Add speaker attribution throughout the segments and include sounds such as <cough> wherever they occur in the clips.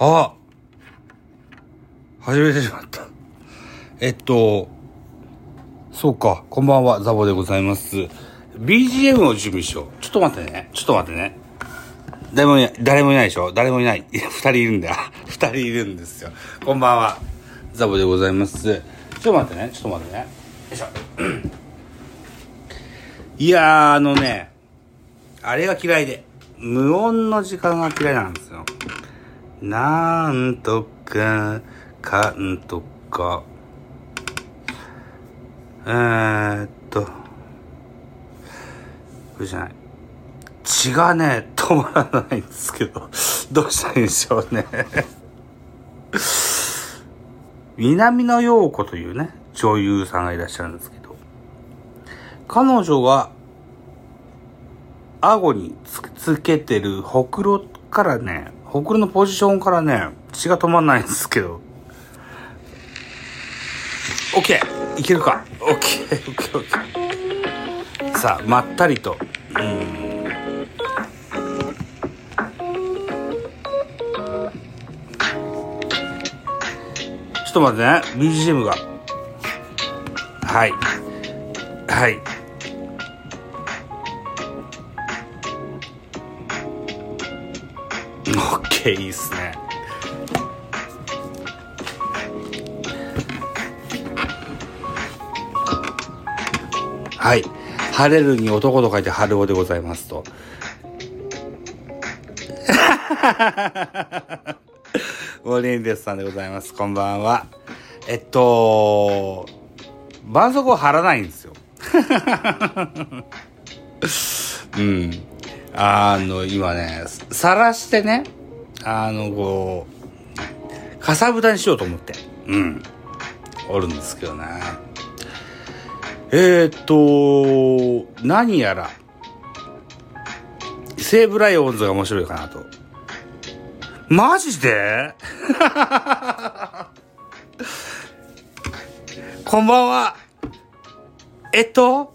Speaker 1: あ始めてしまった。えっと、そうか、こんばんは、ザボでございます。BGM を準備しよう。ちょっと待ってね。ちょっと待ってね。誰もいない、誰もいないでしょ誰もいない。いや二人いるんだよ。<laughs> 二人いるんですよ。こんばんは、ザボでございます。ちょっと待ってね、ちょっと待ってね。よいしょ。<clears throat> いやー、あのね、あれが嫌いで、無音の時間が嫌いなんですよ。なんとか、かんとか。えー、っと。これじゃない？血がね、止まらないんですけど、<laughs> どうしたらいいんでしょうね。<laughs> 南野陽子というね、女優さんがいらっしゃるんですけど、彼女が、顎につつけてるほくろからね、ほくろのポジションからね、血が止まんないんですけど。オッケーいけるかオッケーオッケーオッケーさあ、まったりと。うん。ちょっと待ってね。BGM が。はい。はい。ケいいっすね。はい。晴れるに男と書いて春男でございますと。モーニンデスさんでございます。こんばんは。えっと、絆創膏貼らないんですよ。<laughs> うん。あの、今ね、さらしてね、あの、こう、かさぶたにしようと思って、うん、おるんですけどね。えー、っと、何やら、西武ライオンズが面白いかなと。マジで？<laughs> こんばんは。えっと、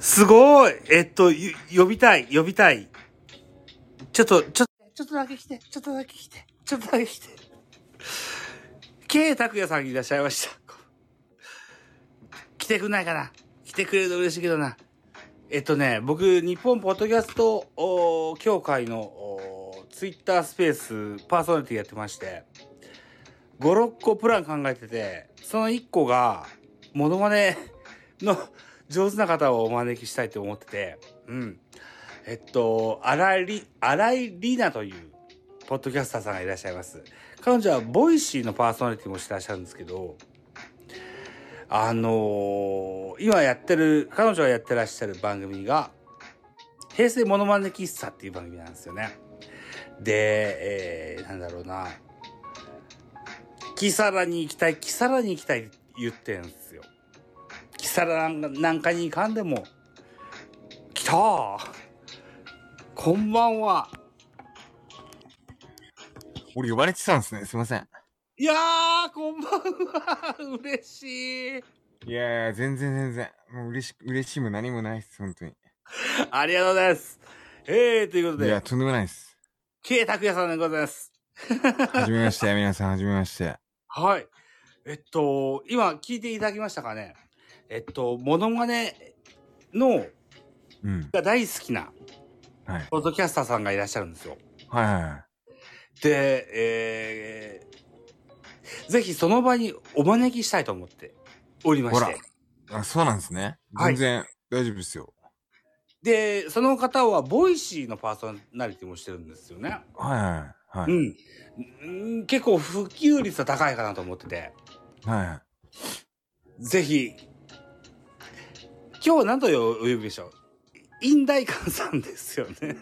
Speaker 1: すごい。えっと、ゆ呼びたい、呼びたい。ちょっと、ちょっと、ちょっとだけ来て、ちょっとだけ来て、ちょっとだけ来て。K 拓也さんいらっしゃいました。来てくんないかな？来てくれると嬉しいけどな。えっとね、僕、日本ポッドキャスト協会のツイッタースペースパーソナリティやってまして、5、6個プラン考えてて、その1個が、モノマネの上手な方をお招きしたいと思ってて、うん。えっと、荒井、荒井里奈という、ポッドキャスターさんがいらっしゃいます。彼女は、ボイシーのパーソナリティもしてらっしゃるんですけど、あのー今やってる、彼女がやってらっしゃる番組が、平成モノマネ喫茶っていう番組なんですよね。で、えー、なんだろうな。キサラに行きたい、キサラに行きたいって言ってんですよ。キサラなんかなんかに行かんでも、来たーこんばんは。
Speaker 2: 俺呼ばれてたんですね。すいません。
Speaker 1: いやー、こんばんは。<laughs> 嬉しい。
Speaker 2: いやいや、全然全然。もう嬉し、嬉しいも何もないっす、本当に。<laughs>
Speaker 1: ありがとうございます。えー、ということ
Speaker 2: いや、
Speaker 1: で、
Speaker 2: とんでもないっす。
Speaker 1: K 拓也さんでございます。<laughs>
Speaker 2: はじめまして、皆さん、はじめまして。
Speaker 1: はい。えっと、今聞いていただきましたかねえっと、モノマネの、
Speaker 2: うん。
Speaker 1: が大好きな、
Speaker 2: はい。
Speaker 1: ポッドキャスターさんがいらっしゃるんですよ。
Speaker 2: はいはいはい。
Speaker 1: で、えー、ぜひその場にお招きしたいと思っておりまして。
Speaker 2: あ、そうなんですね。
Speaker 1: はい
Speaker 2: 全然大丈夫ですよ。
Speaker 1: で、その方は、 Voicy のパーソナリティもしてるんですよね。
Speaker 2: はいはいはい。
Speaker 1: うん。うん結構普及率は高いかなと思ってて。
Speaker 2: はいはい。
Speaker 1: ぜひ、今日は何とお呼びでしょう？院大館さんですよね。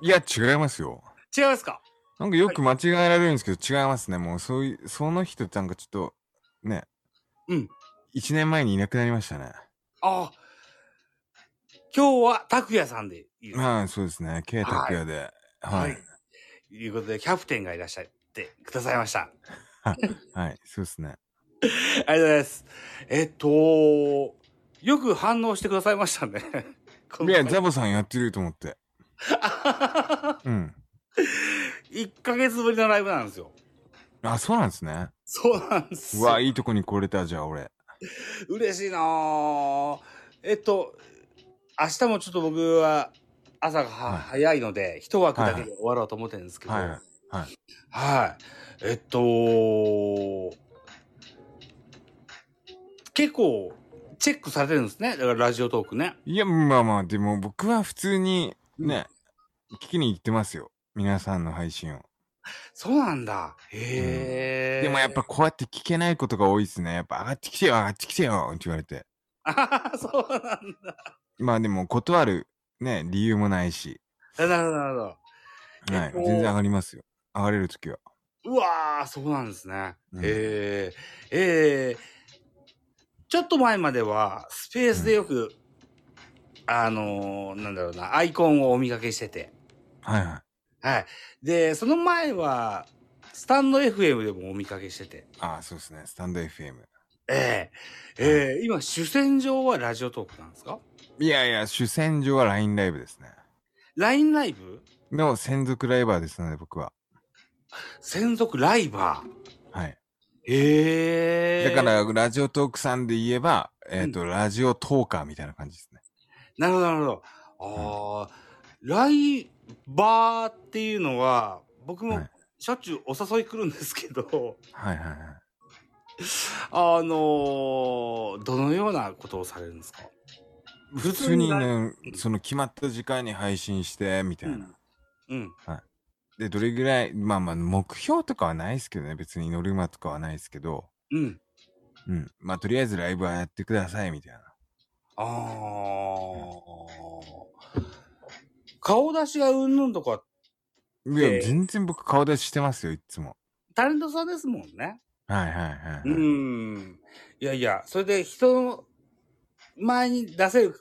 Speaker 2: いや、違いますよ。
Speaker 1: 違いますか？
Speaker 2: なんかよく間違えられるんですけど、違いますね。もう、そういう、その人ってなんかちょっと、ね。
Speaker 1: うん。
Speaker 2: 一年前にいなくなりましたね。
Speaker 1: ああ。今日は拓也さんでいいですか？
Speaker 2: はい、そうですね。K 拓也で。は
Speaker 1: はいい。。いうことで、キャプテンがいらっしゃってくださいました。<laughs>
Speaker 2: はい、そうですね。<laughs>
Speaker 1: ありがとうございます。えっと、よく反応してくださいましたね。
Speaker 2: いや、ザボさんやってると思って。<laughs> うん。
Speaker 1: 1ヶ月ぶりのライブなんですよ。
Speaker 2: あ、そうなんですね。
Speaker 1: そうなんですよ。
Speaker 2: うわ、いいとこに来れた、じゃあ俺。
Speaker 1: 嬉しいなぁえっと、明日もちょっと僕は朝がは、
Speaker 2: はい
Speaker 1: 早いので、一枠だけで終わろうと思ってるんですけど、
Speaker 2: はいはいはい
Speaker 1: はいえっと、結構、チェックされてるんですね。だからラジオトークね。
Speaker 2: いや、まあまあ、でも僕は普通にね、聞きに行ってますよ。皆さんの配信を。
Speaker 1: そうなんだ。へえ、
Speaker 2: でもやっぱこうやって聞けないことが多いですね。やっぱ上がってきてよ、上がってきてよって言われて。
Speaker 1: あははそうなんだ。
Speaker 2: まあでも断るね、理由もないし。
Speaker 1: なるほど、なるほど。
Speaker 2: はい。
Speaker 1: えっと
Speaker 2: 全然上がりますよ。上がれるときは。
Speaker 1: うわー、そうなんですね。
Speaker 2: うん
Speaker 1: へえ、ええちょっと前までは、スペースでよく、あのーなんだろうな、アイコンをお見かけしてて。
Speaker 2: はいはい。
Speaker 1: はい。で、その前は、スタンド FM でもお見かけしてて。
Speaker 2: ああ、そうですね。スタンド FM。
Speaker 1: ええええ今、主戦場はラジオトークなんですか？
Speaker 2: いやいや、主戦場は LINE ライブですね。
Speaker 1: ?LINE ライブ？
Speaker 2: の専属ライバーですので、僕は。
Speaker 1: 専属ライバー。
Speaker 2: はい。
Speaker 1: へえ。
Speaker 2: だか、ら、ラジオトークさんで言えば、えっ、と、ラジオトーカーみたいな感じですね。
Speaker 1: なるほど、なるほど。ああ、ライバーっていうのは、僕も
Speaker 2: はい
Speaker 1: しょっちゅうお誘い来るんですけど、
Speaker 2: はいはいはい。
Speaker 1: あのーどのようなことをされるんですか？
Speaker 2: 普通にね、その決まった時間に配信して、みたいな。
Speaker 1: うん。
Speaker 2: で、どれぐらい、まあまあ、目標とかはないですけどね。別にノルマとかはないですけど。
Speaker 1: うん。
Speaker 2: うん。まあ、とりあえずライブはやってください、みたいな。
Speaker 1: ああ。顔出しがうんぬんとか、
Speaker 2: いや、
Speaker 1: えー
Speaker 2: 全然僕顔出ししてますよ、いつも。
Speaker 1: タレントさんですもんね。
Speaker 2: はいはいはい、はい。
Speaker 1: うん。いやいや、それで人の前に出せる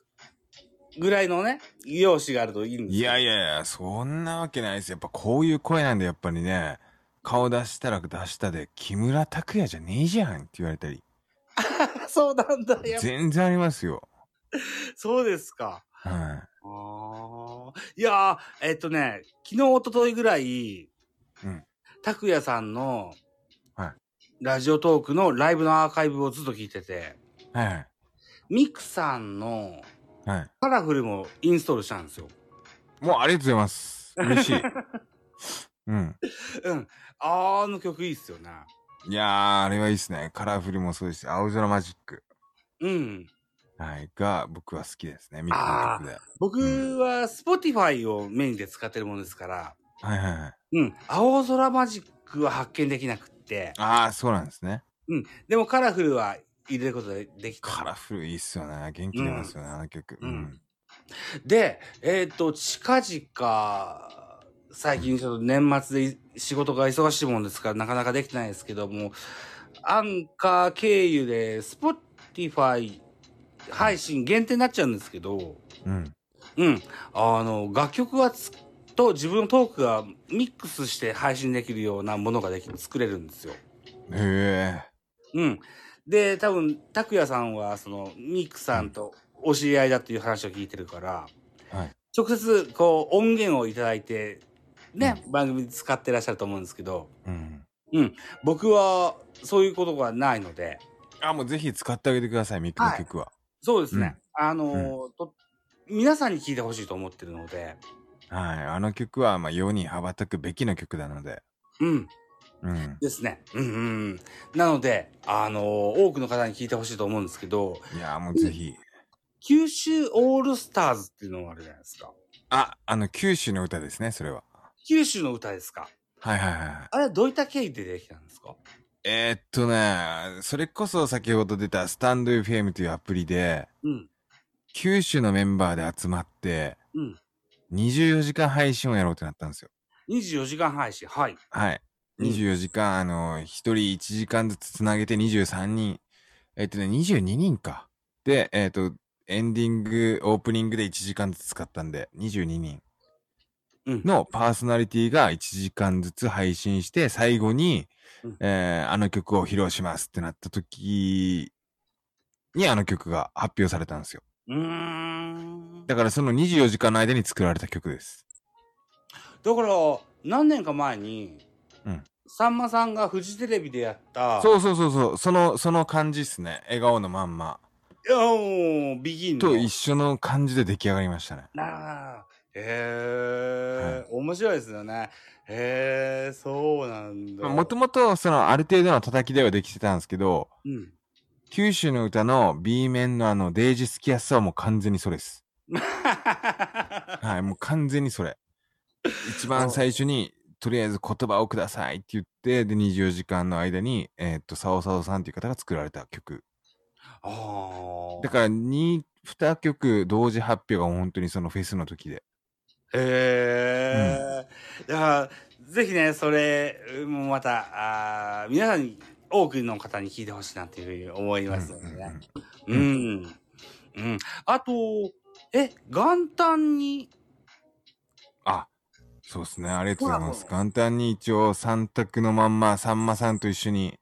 Speaker 1: ぐらいのね、容姿があるといいんです
Speaker 2: いやい
Speaker 1: や。
Speaker 2: やいや、そんなわけないです。やっぱこういう声なんで、やっぱりね、顔出したら出したで、木村拓哉じゃねえじゃんって言われたり。<laughs>
Speaker 1: そうなんだ。やっぱ
Speaker 2: 全然ありますよ。
Speaker 1: そうですか。
Speaker 2: は
Speaker 1: ああ。いやー、えっとね、昨日、一昨日ぐらい、
Speaker 2: うん
Speaker 1: 拓也さんの、
Speaker 2: はい
Speaker 1: ラジオトークのライブのアーカイブをずっと聞いてて、
Speaker 2: はい。
Speaker 1: ミクさんの
Speaker 2: はい。
Speaker 1: カラフルもインストールしたんですよ。
Speaker 2: もうありがとうございます。嬉しい。<laughs> うん。
Speaker 1: うん。あの曲いいっすよね。
Speaker 2: いやー、あれはいいっすね。カラフルもそうですし、青空マジック。
Speaker 1: うん。
Speaker 2: はい。が、僕は好きですね。ミックで。
Speaker 1: 僕は Spotify をメインで使ってるものですから、
Speaker 2: はいはいはい。
Speaker 1: うん。青空マジックは発見できなくって、
Speaker 2: あー、そうなんですね。
Speaker 1: でもカラフルは入れることができた。
Speaker 2: カラフルいいっすよね。元気出ますよね、あの曲。
Speaker 1: うん
Speaker 2: うん。
Speaker 1: で、えっ、と、近々、最近ちょっと年末で仕事が忙しいもんですから、なかなかできてないですけども、アンカー経由で、Spotify 配信限定になっちゃうんですけど、
Speaker 2: うん。
Speaker 1: うん。あの、楽曲がつ、と自分のトークがミックスして配信できるようなものができ作れるんですよ。
Speaker 2: へ
Speaker 1: うん。で、多分、拓也さんは、その、ミックさんとお知り合いだっていう話を聞いてるから、
Speaker 2: はい
Speaker 1: 直接、こう、音源をいただいて、ね、番組で使ってらっしゃると思うんですけど、
Speaker 2: え。うん。
Speaker 1: 僕は、そういうことがないので、
Speaker 2: あ、もうぜひ使ってあげてください、ミックの曲は。
Speaker 1: そうですね。あのーと、皆さんに聞いてほしいと思ってるので、
Speaker 2: はい。あの曲は、まあ、世に羽ばたくべきの曲なので。
Speaker 1: うん。
Speaker 2: うん。
Speaker 1: ですね。うんうんうん。なので、あのー多くの方に聞いてほしいと思うんですけど、
Speaker 2: いやーもうぜひ。
Speaker 1: 九州オールスターズっていうのがあるじゃないですか。
Speaker 2: あ、あの、九州の歌ですね、それは。
Speaker 1: 九州の歌ですか。
Speaker 2: はいはいはい。
Speaker 1: あれはどういった経緯でできたんですか？
Speaker 2: えー、っとね、それこそ先ほど出たスタンド FM というアプリで、
Speaker 1: うん。
Speaker 2: 九州のメンバーで集まって、
Speaker 1: うん。
Speaker 2: 24時間配信をやろうってなったんですよ。
Speaker 1: 24時間配信。はい。
Speaker 2: はい。
Speaker 1: うん
Speaker 2: 24時間、あの、1人1時間ずつつなげて23人。えっとね、22人か。で、えっと、エンディング、オープニングで1時間ずつ使ったんで、22人
Speaker 1: うん。
Speaker 2: のパーソナリティが1時間ずつ配信して、最後に、
Speaker 1: うん
Speaker 2: えーあの曲を披露しますってなった時にあの曲が発表されたんですよ。
Speaker 1: うーん。
Speaker 2: だからその24時間の間に作られた曲です。
Speaker 1: だから、何年か前に、
Speaker 2: うん
Speaker 1: さんまさんがフジテレビでやった、
Speaker 2: そうそうそうそう、その、その感じっすね。笑顔のまんま。
Speaker 1: いやもう、ビギンの。
Speaker 2: と一緒の感じで出来上がりましたね。
Speaker 1: ああ、へえ、面白いですよね。へえ、そうなんだ。
Speaker 2: もともと、その、ある程度の叩きではできてたんですけど、
Speaker 1: うん。
Speaker 2: 九州の歌の B 面のあの、デイジ好きやすさはもう完全にそれです。<laughs> はい、もう完全にそれ。一番最初に、とりあえず言葉をくださいって言って、で、24時間の間に、えーっと、サオサオさんっていう方が作られた曲。
Speaker 1: ああ。
Speaker 2: だから、2、2曲同時発表が本当にそのフェスの時で。
Speaker 1: へえ、だから、ぜひね、それもまた、あー皆さんに、多くの方に聞いてほしいなっていうふうに思いますのでね。
Speaker 2: う
Speaker 1: うんん。うん。あと、え、元旦に、
Speaker 2: あ、そうですね。ありがとうございます。元旦に一応三択のまんま、さんまさんと一緒に、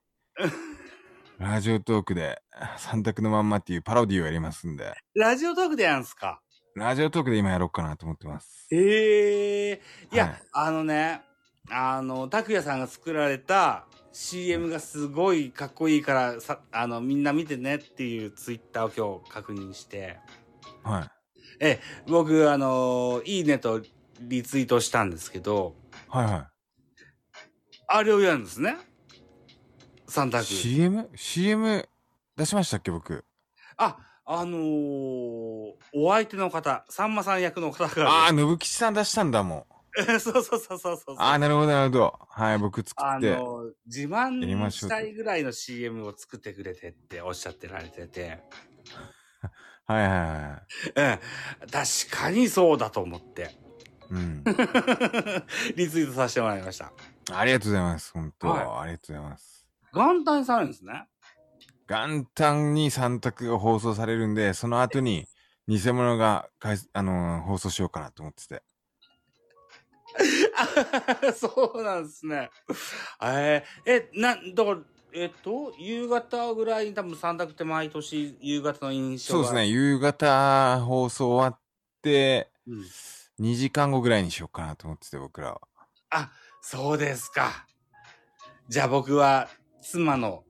Speaker 2: ラジオトークで三択のまんまっていうパロディをやりますんで、
Speaker 1: ラジオトークでやるんすか？
Speaker 2: ラジオトークで今やろうかなと思ってます。
Speaker 1: へえ。いや、
Speaker 2: はい
Speaker 1: あのね、あの、拓也さんが作られた CM がすごいかっこいいから、さ、あの、みんな見てねっていうツイッターを今日確認して、
Speaker 2: はい。
Speaker 1: 僕、あの、いいねとリツイートしたんですけど、
Speaker 2: はいは
Speaker 1: あれをやるんですね。三
Speaker 2: い。
Speaker 1: 択。
Speaker 2: CM?CM 出しましたっけ僕？
Speaker 1: あ、あのーお相手の方、さんまさん役の方が。
Speaker 2: ああ、信吉さん出したんだもん。
Speaker 1: そうそうそうそうそう。
Speaker 2: ああ、なるほどなるほど。はい、僕作
Speaker 1: あ
Speaker 2: って。
Speaker 1: の、自
Speaker 2: やり
Speaker 1: 慢
Speaker 2: まし
Speaker 1: たいぐらいの CM を作ってくれてっておっしゃってられてて、<laughs>
Speaker 2: はいはいは
Speaker 1: うん、確かにそうだと思って、
Speaker 2: い。うん。
Speaker 1: リツイートさせてもらいました。
Speaker 2: ありがとうございます。本当、
Speaker 1: は
Speaker 2: ありがとうございます。
Speaker 1: 元旦にされるんですね。
Speaker 2: 元旦に三択が放送されるんで、その後に偽物がかいあのー放送しようかなと思ってて。
Speaker 1: あ <laughs> そうなんですね。えーえ、な、だから、えっと、夕方ぐらいに多分三択って毎年夕方の印象が
Speaker 2: そうですね、夕方放送終わって、
Speaker 1: うん
Speaker 2: 2時間後ぐらいにしようかなと思ってて、僕らは。
Speaker 1: あ、そうですか。じゃあ僕は妻の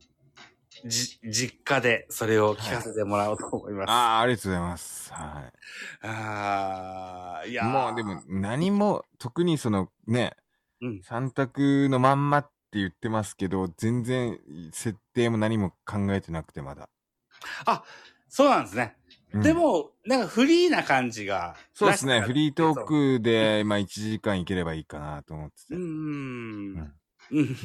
Speaker 1: じ、実家でそれを聞かせてもらおうと思います。
Speaker 2: ああ、ありがとうございます。は
Speaker 1: ああ、い
Speaker 2: い。
Speaker 1: やー
Speaker 2: もうでも、何も、特にそのね、
Speaker 1: うん
Speaker 2: 三択のまんまって言ってますけど、全然設定も何も考えてなくて、まだ。
Speaker 1: あ、そうなんですね。
Speaker 2: うん
Speaker 1: で、も、なんかフリーな感じが。
Speaker 2: そうですね、フリートークで、まあ1時間いければいいかなと思ってて。
Speaker 1: うーん。
Speaker 2: うん
Speaker 1: うん。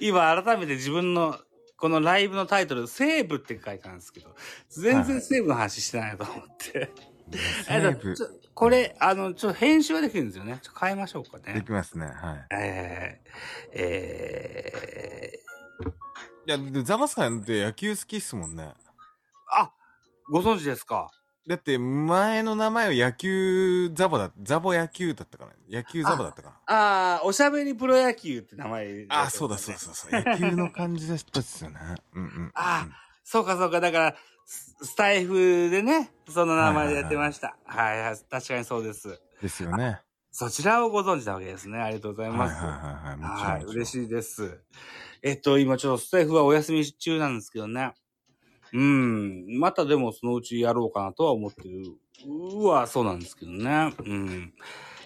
Speaker 1: 今改めて自分のこのライブのタイトル、セーブって書いたんですけど、全然セーブの話してないなと思って。
Speaker 2: セ <laughs>
Speaker 1: えっ
Speaker 2: ーブ
Speaker 1: とちょこれ、あの、ちょっと編集はできるんですよね。ちょっと変えましょうか
Speaker 2: で
Speaker 1: ね。
Speaker 2: きますね、はい。
Speaker 1: えー、え
Speaker 2: いや、でザバさんって野球好きっすもんね。
Speaker 1: ー、あ、ご存知ですか？
Speaker 2: だって前の名前は野球ザボだ、ザボ野球だったかな野球ザボだったかな
Speaker 1: ああ、おしゃべりプロ野球って名前、
Speaker 2: ああ、そうだそうそうそう。野球の感じだったっすよね。うんうんうん。
Speaker 1: あそうかそうか。だから、ススタイフでね、その名前でやってました。はいはい、確かにそうです。
Speaker 2: ですよね。
Speaker 1: そちらをご存知なわけですね。ありがとうございます。
Speaker 2: はいはいはいはい。
Speaker 1: はい、嬉
Speaker 2: い。
Speaker 1: しいです。えっと、今ちょっとスタイフはお休み中なんですけどね。うん。またでもそのうちやろうかなとは思ってる。うわ、そうなんですけどね。うん。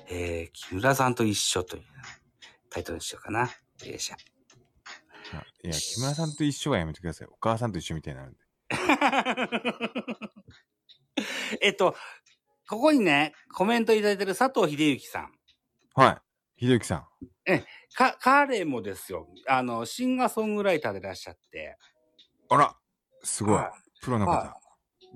Speaker 1: えー、木村さんと一緒というタイトルにしようかな。よいしょ。
Speaker 2: いや、木村さんと一緒はやめてください。お母さんと一緒みたいになるんで。<laughs>
Speaker 1: えっと、ここにね、コメントいただいてる佐藤秀幸さん。
Speaker 2: はい。ひでゆきさん。
Speaker 1: か、彼もですよ。あの、シンガーソングライターでいらっしゃって。
Speaker 2: あらすごい
Speaker 1: は。
Speaker 2: プロの
Speaker 1: は
Speaker 2: 方。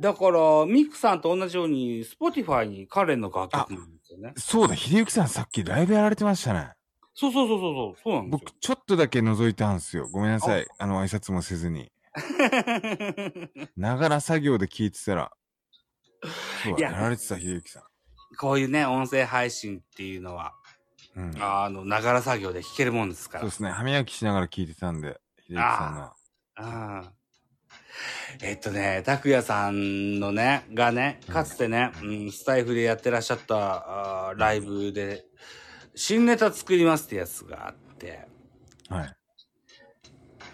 Speaker 1: だから、ミックさんと同じように、 Spotify に彼の楽曲なんですよね。
Speaker 2: そうだ、ひでゆきさんさっきライブやられてましたね。
Speaker 1: そうそうそうそうそう、なんです
Speaker 2: 僕、ちょっとだけ覗いたんすよ。ごめんなさい。あの、挨拶もせずに。
Speaker 1: よ。<laughs>
Speaker 2: ながら作業で聞いてたら、そう
Speaker 1: や
Speaker 2: やられてた、ひでゆきさん。
Speaker 1: こういうね、音声配信っていうのは、
Speaker 2: うん。
Speaker 1: あの、ながら作業で弾けるもんですから。
Speaker 2: そうですね。歯磨きしながら聞いてたんで、ひでゆきさんが。
Speaker 1: ああえっとね、拓也さんのね、がね、かつてね、うん、スタイフでやってらっしゃったあーライブで、新ネタ作りますってやつがあって、
Speaker 2: はい。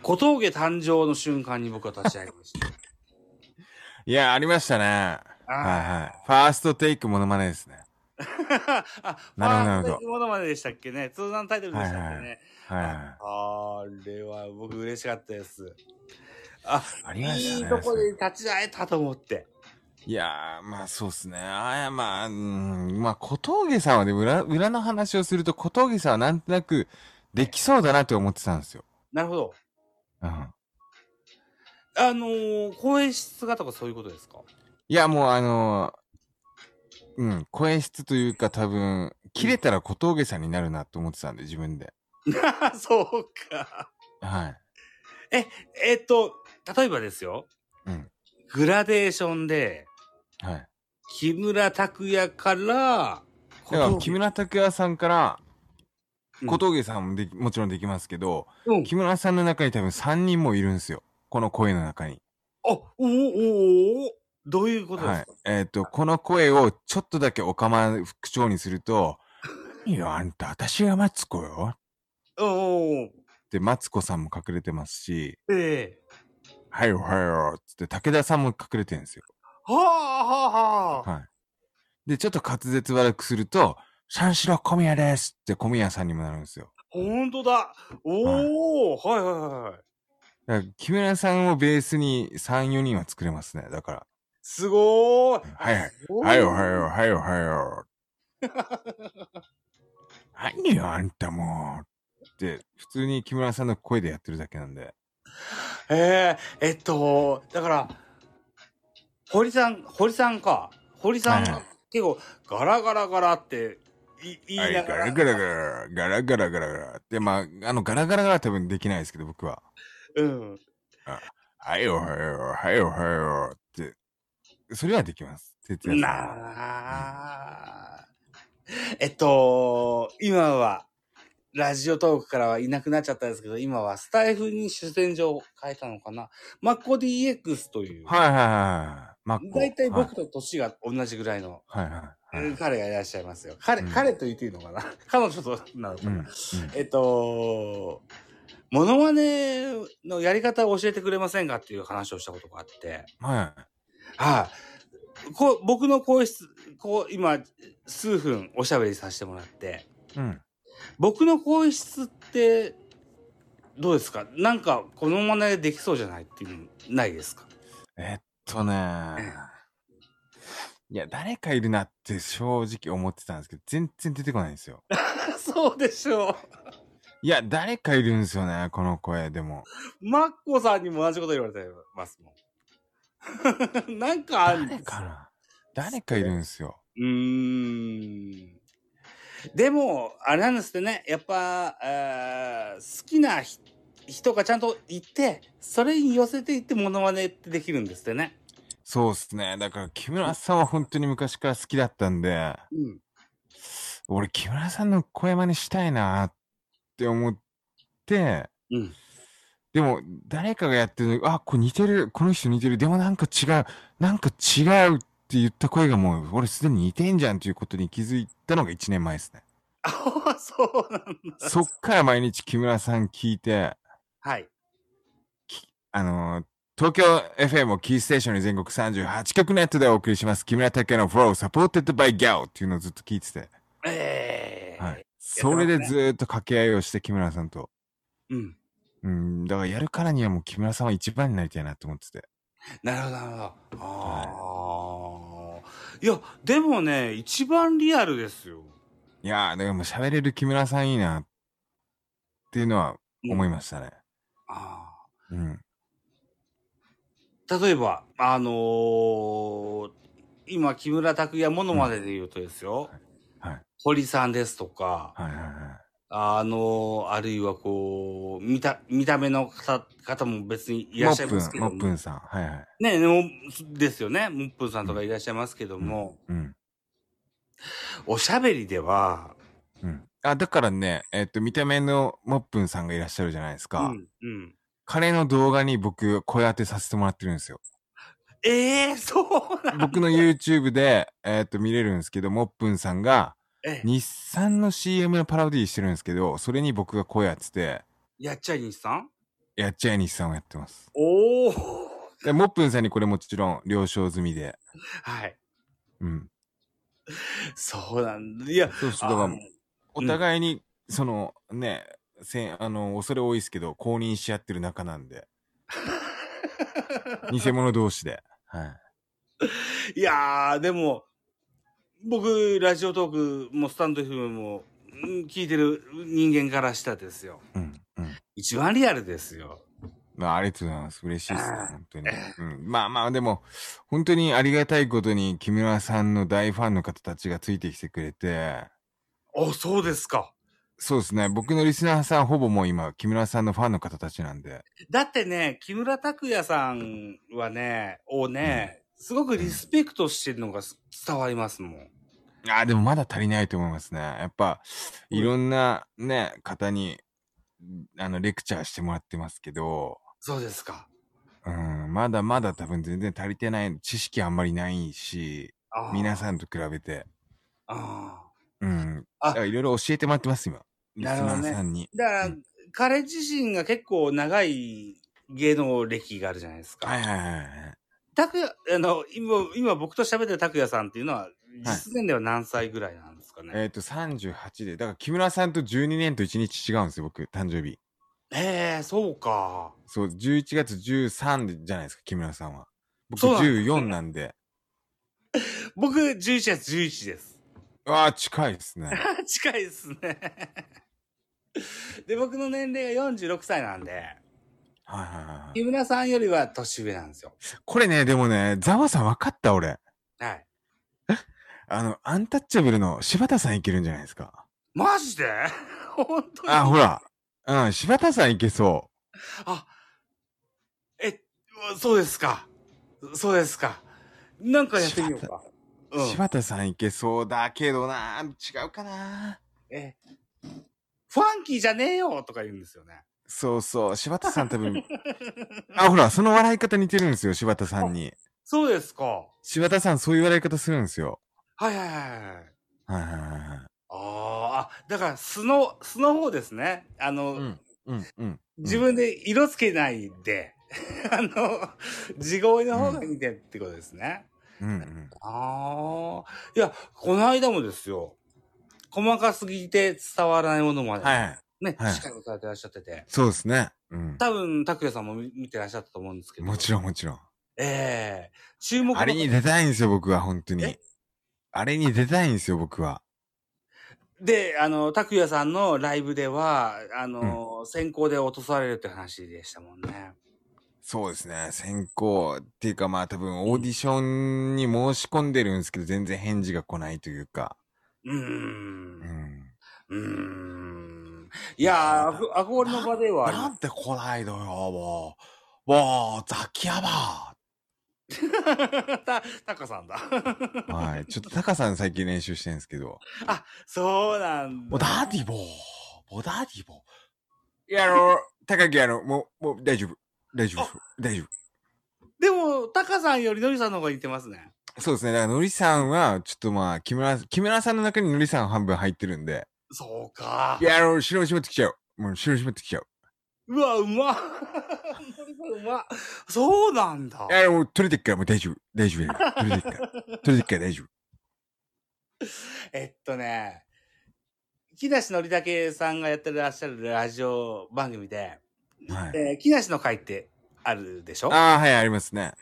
Speaker 1: 小峠誕生の瞬間に僕は立ち上げました。<laughs>
Speaker 2: いや、ありましたね。はいはい。ファーストテイクモノマネですね。<laughs>
Speaker 1: あ、
Speaker 2: なるほど
Speaker 1: ファーストテイクものまででしたっけね？通談タイトルでしたっけね、
Speaker 2: はいはい。
Speaker 1: あれは僕嬉しかったです。あ、
Speaker 2: ありましたね
Speaker 1: いいとこで立ち会えたと思って。
Speaker 2: いやー、まあそうっすね。あや、まあ、うん、まあ小峠さんはね、裏、裏の話をすると小峠さんはなんとなくできそうだなって思ってたんですよ。
Speaker 1: なるほど。
Speaker 2: うん。
Speaker 1: あのー、声質がとかそういうことですか？
Speaker 2: いや、もうあのーうん、声質というか多分、切れたら小峠さんになるなと思ってたんで、自分で。<laughs>
Speaker 1: そうか。
Speaker 2: はい。
Speaker 1: え、えっと、例えばですよ。
Speaker 2: うん。
Speaker 1: グラデーションで、
Speaker 2: はい。
Speaker 1: 木村拓哉から、
Speaker 2: だから、木村拓哉さんから、
Speaker 1: うん
Speaker 2: 小峠さんもできもちろんできますけど、
Speaker 1: うん。
Speaker 2: 木村さんの中に多分3人もいるんですよ。この声の中に。
Speaker 1: あ、おおおおどういうことですか、
Speaker 2: はい。えっ、と、この声をちょっとだけおかま口調にすると、<laughs> いいよ、あんた、私がマツコよ。
Speaker 1: おおお
Speaker 2: で、マツコさんも隠れてますし、
Speaker 1: ええ
Speaker 2: はいよ、はいよ、つって武田さんも隠れてるんですよ。
Speaker 1: はあはあはあ。
Speaker 2: はい。で、ちょっと滑舌悪くすると、三四郎小宮ですって小宮さんにもなるんですよ。
Speaker 1: ほんとだ。おお、はい、はいはいはい。
Speaker 2: 木村さんをベースに3、4人は作れますね。だから。
Speaker 1: すごーい。
Speaker 2: はいはい。はいよ、はいよ、はいよ、はいよ。何よ、あんたもう。って、普通に木村さんの声でやってるだけなんで。
Speaker 1: えええっと、だから、堀さん、堀さんか。堀さんが
Speaker 2: はいはい
Speaker 1: 結構ガラガラガラってい言い
Speaker 2: はい、
Speaker 1: ながら、
Speaker 2: ガラガラガラ、ガラガラガラガラ。で、まあ、あの、ガラガラガラは多分できないですけど、僕は。
Speaker 1: うん。
Speaker 2: はいよ、はいよ、はいよ、はいよ。って、それはできます。哲也さんは。
Speaker 1: なあ。えっと、今は、ラジオトークからはいなくなっちゃったんですけど、今はスタイフに主戦場を変えたのかな。マッコ DX という、
Speaker 2: はいはいはい。マッコ。
Speaker 1: 大体僕
Speaker 2: はい
Speaker 1: と年が同じぐらいの、
Speaker 2: はいはいはい。
Speaker 1: 彼がいらっしゃいますよ。彼、
Speaker 2: うん
Speaker 1: 彼と言っていいのかな？<laughs> 彼女となのかな、
Speaker 2: うん。うん
Speaker 1: えっと、モノマネのやり方を教えてくれませんかっていう話をしたことがあって、
Speaker 2: はい。
Speaker 1: はい、こう僕の声質、こう、今、数分おしゃべりさせてもらって、
Speaker 2: うん。
Speaker 1: 僕の声質って、どうですか？なんか、このまねできそうじゃないっていうのないですか？
Speaker 2: えっとねいや、誰かいるなって正直思ってたんですけど、全然出てこないんですよ。<laughs>
Speaker 1: そうでしょ
Speaker 2: いや、誰かいるんですよね、この声、でも。
Speaker 1: う。マッコさんにも同じこと言われてますもん。<laughs> なんかあるんですよ
Speaker 2: 誰かな？誰かいるんですよ。
Speaker 1: うーん。でも、あれなんですってね、やっぱ、あー好きなひ人がちゃんといて、それに寄せていってモノマネってできるんですってね。
Speaker 2: そうっすね。だから、木村さんは本当に昔から好きだったんで、
Speaker 1: うん。
Speaker 2: 俺、木村さんの声真似したいなって思って、
Speaker 1: うん。
Speaker 2: でも、誰かがやってるの、あ、これ似てる、この人似てる、でもなんか違う、なんか違うって言った声がもう、俺すでに似てんじゃんっていうことに気づいたのが1年前ですね。<laughs>
Speaker 1: ああ、そうなんだ。
Speaker 2: そっから毎日木村さん聞いて、
Speaker 1: はい。
Speaker 2: あのー東京 FM をキーステーションに全国38局ネットでお送りします。木村拓哉の Flow Supported by Gao っていうのをずっと聞いてて。
Speaker 1: ええ
Speaker 2: はい。それでずーっと掛け合いをして木村さんと。
Speaker 1: うん。
Speaker 2: うん、だからやるからにはもう木村さんは一番になりたいなと思ってて。
Speaker 1: なるほど、なるほど。ああ。いや、でもね、一番リアルですよ。
Speaker 2: いやー、だからもう喋れる木村さんいいなっていうのは思いましたね。
Speaker 1: ああ。
Speaker 2: うん。
Speaker 1: 例えば、あのー今、木村拓哉ものまでで言うとですよ、
Speaker 2: はい。
Speaker 1: 堀さんですとか、
Speaker 2: はいはいはい。
Speaker 1: あのーあるいはこう、見た、見た目の方方も別にいらっしゃいますけども。
Speaker 2: モップン、さん。はいはい。
Speaker 1: ねもですよね。モップンさんとかいらっしゃいますけども、
Speaker 2: うん。
Speaker 1: おしゃべりでは、
Speaker 2: うん。あ、だからね、えっと、見た目のモップンさんがいらっしゃるじゃないですか。
Speaker 1: うん、うん。
Speaker 2: 彼の動画に僕、声当てさせてもらってるんですよ。
Speaker 1: ええそうなん
Speaker 2: 僕の YouTube で、えっと、見れるんですけど、モップンさんが、
Speaker 1: ええ。
Speaker 2: 日産の CM のパロディしてるんですけど、それに僕が声やってて、
Speaker 1: やっちゃい日産？
Speaker 2: やっちゃえ日産をやってます。
Speaker 1: おお
Speaker 2: で、モップンさんにこれもちろん了承済みで。
Speaker 1: はい。
Speaker 2: うん。
Speaker 1: そうなんだ。いや、
Speaker 2: そうそう、だからお互いに、その、ね、せんあの、恐れ多いですけど、公認し合ってる仲なんで。<laughs> 偽物同士で。はい。
Speaker 1: いやー、でも、僕、ラジオトークもスタンド FM も、うん聞いてる人間からしたらですよ。
Speaker 2: うん。うん。
Speaker 1: 一番リアルですよ。
Speaker 2: まあ、ありがとうございます。嬉しいですね本当に。うん。まあまあ、でも、本当にありがたいことに、木村さんの大ファンの方たちがついてきてくれて、
Speaker 1: お、そうですか。
Speaker 2: そうですね。僕のリスナーさん、ほぼもう今、木村さんのファンの方たちなんで。
Speaker 1: だってね、木村拓哉さんはね、をね、すごくリスペクトしてるのがす伝わりますもん。
Speaker 2: ああ、でもまだ足りないと思いますね。やっぱ、いろんなね、方に、あの、レクチャーしてもらってますけど、
Speaker 1: そうですか。
Speaker 2: うん、まだまだ多分全然足りてない、知識あんまりないし、皆さ
Speaker 1: ん。
Speaker 2: んと比べて、
Speaker 1: あ
Speaker 2: うん。
Speaker 1: あ
Speaker 2: だからいろいろ教えてもらってます、今。リスナ
Speaker 1: なるほどね
Speaker 2: ーさんに。
Speaker 1: ーだから、
Speaker 2: うん
Speaker 1: 彼自身が結構長い芸能歴があるじゃないですか。
Speaker 2: はいはいはいはい。
Speaker 1: 拓也、あの、今、今僕と喋ってる拓也さんっていうのは、実年齢は何歳ぐらいなんですかね？
Speaker 2: えっ、と、38で、だから木村さんと12年と1日違うんですよ、僕、誕生日。
Speaker 1: ええそうか。
Speaker 2: そう、11月13でじゃないですか、木村さんは。僕
Speaker 1: そうなんですね
Speaker 2: 14なんで。<laughs>
Speaker 1: 僕、11月11です。
Speaker 2: ああ、近いですね。<laughs>
Speaker 1: 近いですね。で、僕の年齢が46歳なんで、
Speaker 2: はいはいはいはい。
Speaker 1: 木村さんよりは年上なんですよ。
Speaker 2: これね、でもね、ザワさん分かった、俺。
Speaker 1: はい。
Speaker 2: あの、アンタッチャブルの柴田さんいけるんじゃないですか？
Speaker 1: マジで？<laughs> 本当に？
Speaker 2: あ、ほ。ら。うん、柴田さんいけそ
Speaker 1: あ、え、そうですか。そうですか。なんかやってみようか。
Speaker 2: う。
Speaker 1: うん。
Speaker 2: 柴田さんいけそうだけどな、違うかな。
Speaker 1: え、ファンキーじゃねえよとか言うんですよね。
Speaker 2: そうそう、柴田さん多分、<laughs> あ、ほら、その笑い方似てるんですよ、柴田さんに。
Speaker 1: そうですか。
Speaker 2: 柴田さんそういう笑い方するんですよ。
Speaker 1: はいはいはいはい。
Speaker 2: はいはいはいはい。
Speaker 1: あーあ、だから素の、素の方ですね。あの、
Speaker 2: うん、うん、うん。
Speaker 1: 自分で色つけないで、<laughs> あの、地声の方が見てってことですね。
Speaker 2: うん、うん。
Speaker 1: ああ。いや、この間もですよ。細かすぎて伝わらないものまで、
Speaker 2: はいはい。
Speaker 1: ね、
Speaker 2: はい
Speaker 1: しっかりされてらっしゃってて。
Speaker 2: そうですね。うん。
Speaker 1: 多分、拓也さんも見見てらっしゃったと思うんですけど。
Speaker 2: もちろんもちろん。
Speaker 1: ええ注目の
Speaker 2: あれに出たいんですよ、僕は、本当に
Speaker 1: え？
Speaker 2: あれに出たいんですよ、僕は。
Speaker 1: で、あの、拓也さんのライブでは、あの、先行で落とされるって話でしたもんね。
Speaker 2: そうですね。先行っていうか、まあ多分オーディションに申し込んでるんですけど、全然返事が来ないというか。
Speaker 1: うー。
Speaker 2: うんん。
Speaker 1: うーん。いやー、あこ憧れの場では。
Speaker 2: なんで来ないのよ、もう。もう、ザキヤバ <laughs>
Speaker 1: た、タカさんだ。
Speaker 2: はい。ちょっとタカさん最近練習してるんですけど。
Speaker 1: あ、そうなんだ。
Speaker 2: ダディボー。もうダディボー。いや、あの、高木あの、もう、もう大丈夫。大丈夫。大丈夫。
Speaker 1: でも、タカさんよりノリさんの方が似てますね。
Speaker 2: そうですね。だから、のりさんは、ちょっとまあ、木村、木村さんの中にのりさん半分入ってるんで。
Speaker 1: そうか
Speaker 2: い。や、あの、白締まってきちゃう。もう白締まってきちゃう。
Speaker 1: うわ、うまうまっ。そうなんだ
Speaker 2: い。や、もう取れてっからもう大丈夫。大丈夫。取れてっから。取れてっから大丈夫。
Speaker 1: えっとね、木梨憲武さんがやってらっしゃるラジオ番組で、
Speaker 2: はい。
Speaker 1: えー木梨の会ってあるでしょ？
Speaker 2: ああ、はい、ありますね。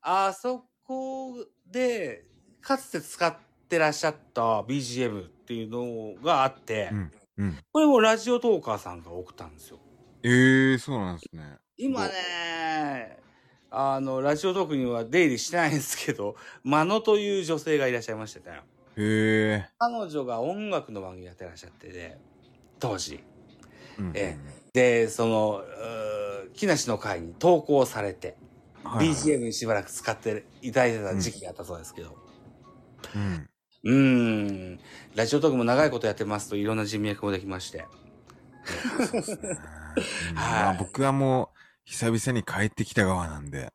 Speaker 1: あそこで、かつて使ってらっしゃった BGM っていうのがあって、
Speaker 2: うん。うん。
Speaker 1: これもラジオトーカーさんが送ったんですよ。
Speaker 2: ええー、そうなんですね。
Speaker 1: 今ね、あの、ラジオトークには出入りしてないんですけど、<laughs> マノという女性がいらっしゃいましてね。
Speaker 2: へえ。
Speaker 1: 彼女が音楽の番組やってらっしゃってて、当時。
Speaker 2: うん
Speaker 1: えで、その、木梨の会に投稿されて、
Speaker 2: はいはい
Speaker 1: BGM にしばらく使っていただいてた時期があったそうですけど、
Speaker 2: うん。
Speaker 1: うーん、ラジオトークも長いことやってますといろんな人脈もできまして。
Speaker 2: そうですね。僕はもう、久々に帰ってきた側なんで。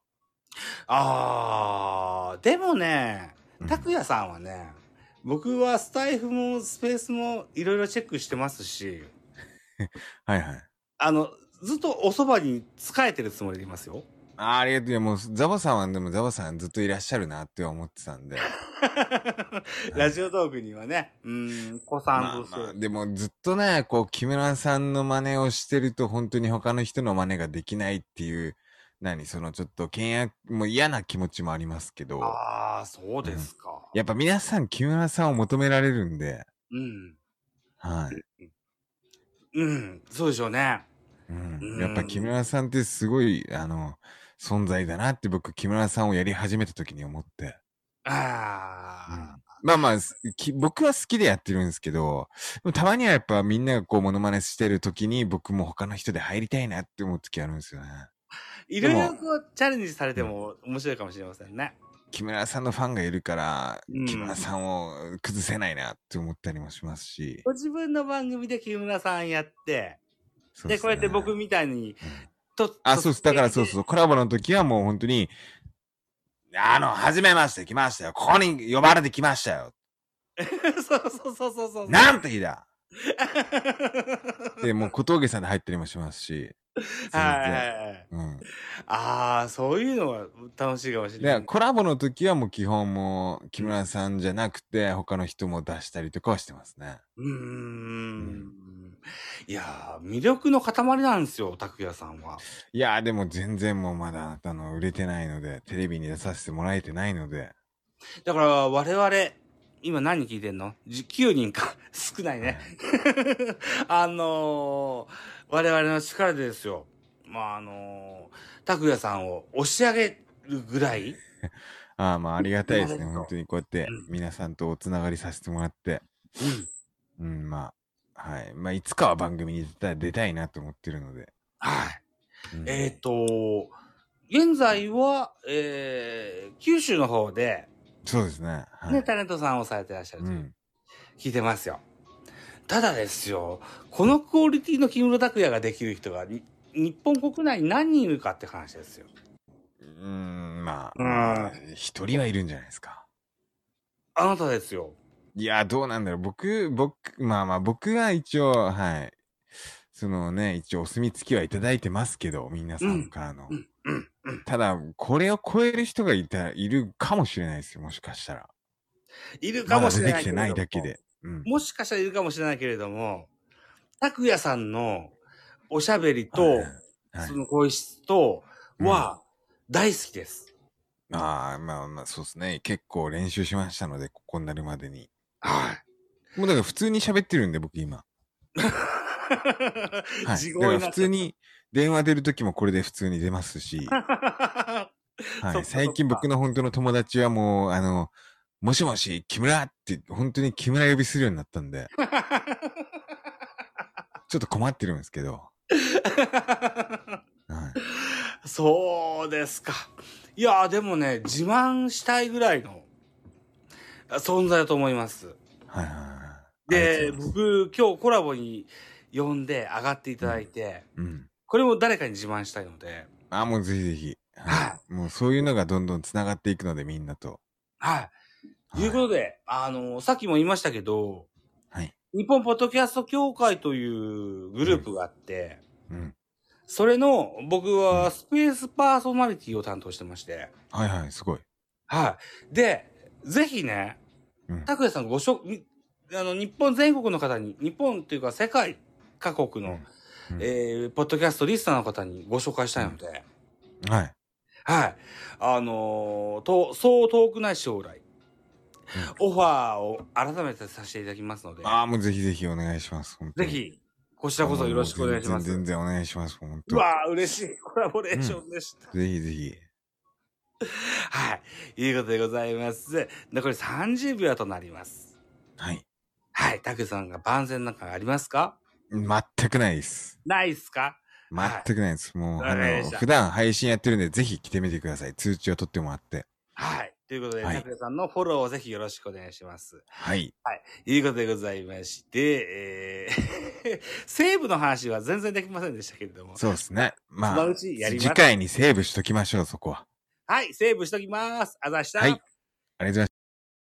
Speaker 1: あー、でもね
Speaker 2: うん、
Speaker 1: 拓也さんはね、僕はスタイフもスペースもいろいろチェックしてますし、<laughs>
Speaker 2: はいはい。
Speaker 1: あの、ずっとおそばに仕えてるつもりでいますよ。
Speaker 2: あありがとう。いや、もう、ザボさんは、でもザボさんずっといらっしゃるなって思ってたんで。<laughs>
Speaker 1: ラジオトークにはね、うん、子さ
Speaker 2: まあ
Speaker 1: んとして、
Speaker 2: まあ、でもずっとね、こう、木村さんの真似をしてると、本当に他の人の真似ができないっていう、何、そのちょっと、険悪、もう嫌な気持ちもありますけど、
Speaker 1: ああ、そうですか。
Speaker 2: やっぱ皆さん木村さんを求められるんで、
Speaker 1: うん。
Speaker 2: はい。
Speaker 1: うん、そうでしょうね。
Speaker 2: うん
Speaker 1: うん
Speaker 2: やっぱ木村さんってすごい、あの、存在だなって僕、木村さんをやり始めた時に思って。
Speaker 1: ああ、
Speaker 2: まあまあ、すき僕は好きでやってるんですけど、たまにはやっぱみんながこうモノマネしてる時に僕も他の人で入りたいなって思う時あるんですよね。
Speaker 1: いろいろこうチャレンジされても面白いかもしれませんね。
Speaker 2: 木村さんのファンがいるから、
Speaker 1: うん
Speaker 2: 木村さんを崩せないなって思ったりもしますし。
Speaker 1: ご自分の番組で木村さんやって、で、こうやって僕みたいに、と、
Speaker 2: あ、そうです。だからそうそう。コラボの時はもう本当に、あの、初めまして来ましたよ。ここに呼ばれてきましたよ。
Speaker 1: う。<laughs> そうそうそうそうそう。
Speaker 2: なんて日だ <laughs> で、もう小峠さんで入ったりもしますし。全
Speaker 1: はいはい
Speaker 2: 然。
Speaker 1: はい。
Speaker 2: うん。
Speaker 1: ああ、そういうのは楽しいかもしれな
Speaker 2: で、
Speaker 1: い。
Speaker 2: コラボの時はもう基本もう木村さんじゃなくて他の人も出したりとかはしてますね。
Speaker 1: うーん。いやー、魅力の塊なんですよ、拓也さんは。
Speaker 2: いやーでも全然もうまだあの売れてないので、テレビに出させてもらえてないので。
Speaker 1: だから我々、今何人聞いてんの ?9 人か。<laughs> 少ないね。<laughs> あのー、我々の力でですよ。まあ、あのー、拓也さんを押し上げるぐらい、<laughs>
Speaker 2: ああまあありがたいですね。本当にこうやって
Speaker 1: うん
Speaker 2: 皆さんとおつながりさせてもらって。
Speaker 1: うん。
Speaker 2: うん、まあ、はい。まあいつかは番組に出たいなと思ってるので。
Speaker 1: はい。
Speaker 2: うん
Speaker 1: えっ、と、現在は、えー、九州の方で、
Speaker 2: そうですね。はい。
Speaker 1: ね、タレントさんをされてらっしゃると
Speaker 2: うん。
Speaker 1: 聞いてますよ。ただですよ、このクオリティの木村拓哉ができる人がに日本国内に何人いるかって話ですよ。
Speaker 2: うーん、ま
Speaker 1: うん
Speaker 2: あ、一人はいるんじゃないですか。
Speaker 1: あなたですよ。
Speaker 2: いや、どうなんだろう。僕、僕、まあまあ、僕は一応、はい。そのね、一応お墨付きはいただいてますけど、皆さんからの。
Speaker 1: うん、うん、うん。
Speaker 2: ただ、これを超える人がいた、いるかもしれないですよ、もしかしたら。
Speaker 1: いるかもしれないけれども
Speaker 2: 出てきてないだけで。うん。
Speaker 1: もしかしたらいるかもしれないけれども、拓也さんのおしゃべりと、
Speaker 2: はいはい
Speaker 1: その声質とは大好きです。
Speaker 2: ああ、まあまあ、そうですね。結構練習しましたので、ここになるまでに。
Speaker 1: はい。
Speaker 2: もうだから普通に喋ってるんで、僕今。はい。
Speaker 1: 地 <laughs>
Speaker 2: だから
Speaker 1: 声
Speaker 2: 普通に電話出るときもこれで普通に出ますし。<laughs> はい。最近僕の本当の友達はもう、あの、もしもし、木村って、本当に木村呼びするようになったんで、<laughs> ちょっと困ってるんですけど。はい。
Speaker 1: そうですか。いや、でもね、自慢したいぐらいの存在だと思います。
Speaker 2: はいはいはい。
Speaker 1: で、僕、今日コラボに呼んで上がっていただいて、
Speaker 2: うん。
Speaker 1: これも誰かに自慢したいので、
Speaker 2: あ、もうぜひぜひ。はい。もうそういうのがどんどん繋がっていくので、みんなと。
Speaker 1: はい。ということで、あの、さっきも言いましたけど、
Speaker 2: はい。
Speaker 1: 日本ポッドキャスト協会というグループがあって、
Speaker 2: うん。
Speaker 1: それの僕はスペースパーソナリティを担当してまして、
Speaker 2: はいはい、すごい。
Speaker 1: はい。で、ぜひね、
Speaker 2: うん。
Speaker 1: 拓也さんごしょ、みあの、日本全国の方に、日本っていうか世界各国の、
Speaker 2: うん
Speaker 1: えー、ポッドキャストリスナーの方にご紹介したいので、
Speaker 2: はい。
Speaker 1: はい。あのーと、そう遠くない将来、オファーを改めてさせていただきますので、
Speaker 2: ああ、もうぜひぜひお願いします。
Speaker 1: ぜひ、こちらこそよろしくお願いします。
Speaker 2: 全然お願いします。本当。
Speaker 1: うわー、嬉しいコラボレーションでした。
Speaker 2: ぜひぜひ。<laughs>
Speaker 1: はい。いうことでございます。残り30秒となります。
Speaker 2: はい。
Speaker 1: はい。タクさんが万全なんかありますか？
Speaker 2: 全くないです。
Speaker 1: ないっすか？はい
Speaker 2: 全くないです。もう、あの、普段配信やってるんで、ぜひ来てみてください。通知を取ってもらって。
Speaker 1: はい。ということで、
Speaker 2: はい
Speaker 1: さんのフォローをぜひよろしくお願いします。
Speaker 2: はい。
Speaker 1: いうことでございまして、えー、<laughs> セーブの話は全然できませんでしたけれども。
Speaker 2: そうですね。まあ次回にセーブしときましょう、そこは。
Speaker 1: はい、セーブしときます。あざした。
Speaker 2: はいありがとうございます。